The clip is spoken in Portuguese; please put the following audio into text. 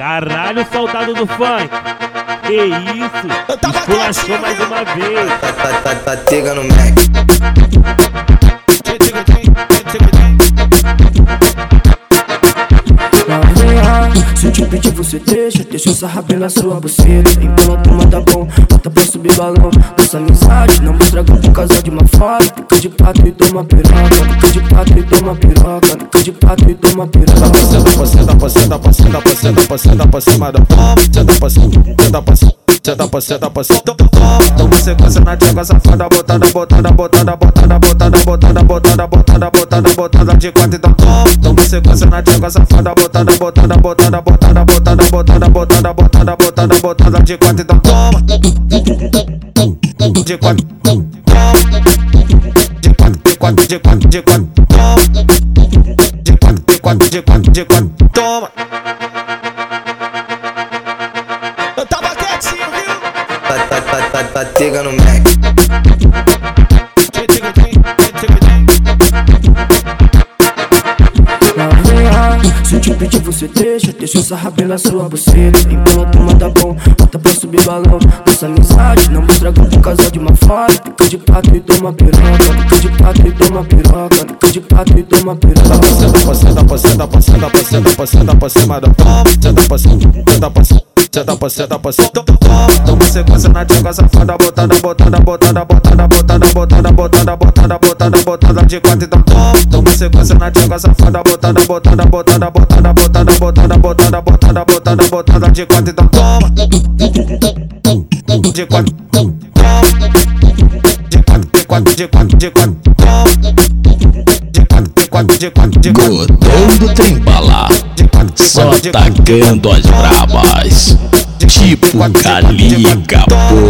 Caralho, soldado do funk. Que isso? Esculachou mais uma vez. Tá, tá, tá, tá, tega no Mac. Você deixa, deixa eu sarrar bem na sua buceta Então a turma tá bom, bota pra subir balão Nossa amizade não me estraga por causa de uma foto Fica de pato e toma piroca Fica de pato e toma piroca Fica de pato e toma piroca Senta senta pra senta pra senta pra senta pra senta pra cima da palma Senta pra cima, senta pra cima Senta pra senta pra senta Toma sequência na tcheca safada Botada, botada, botada, botada, botada, botada, botada, botada, botada, botada de quatro então toma Toma sequência na tcheca safada Botada, botada, botada, botada, botada, botada, botada, botada, botada, botada de quatro então toma De quatro, toma De quatro, de quatro, de quatro, de quatro, toma De quatro, de quatro, de quatro, de quatro, toma Eu tava? Tá, tá, tá, tá, tá, tega no Mac. Se eu te pedir você deixa, deixa eu sarrar bem na sua buceta Então a turma tá bom, bota pra subir balão Nossa amizade não me estraga por causa de uma foto Fica de pato e toma piroca Fica de pato e toma piroca Fica de pato e toma piroca Senta pra senta pra senta pra senta pra senta pra senta pra cima da palma Senta pra cima, senta pra cima Senta pra senta pra senta Toma sequência na tcheca safada Botada, botada, botada, botada, botada, botada, botada, botada, botada, botada de quatro então toma sequência na tcheca safada Botada, botada, botada, botada, botada, botada, botada, botada, botada, botada de quatro então toma De quatro, toma De quatro, de quatro, de quatro, de quatro, toma De quatro, de quatro, de quatro, de quatro Godão do Trembala, só tacando as brabas, tipo, tipo galinha, pô.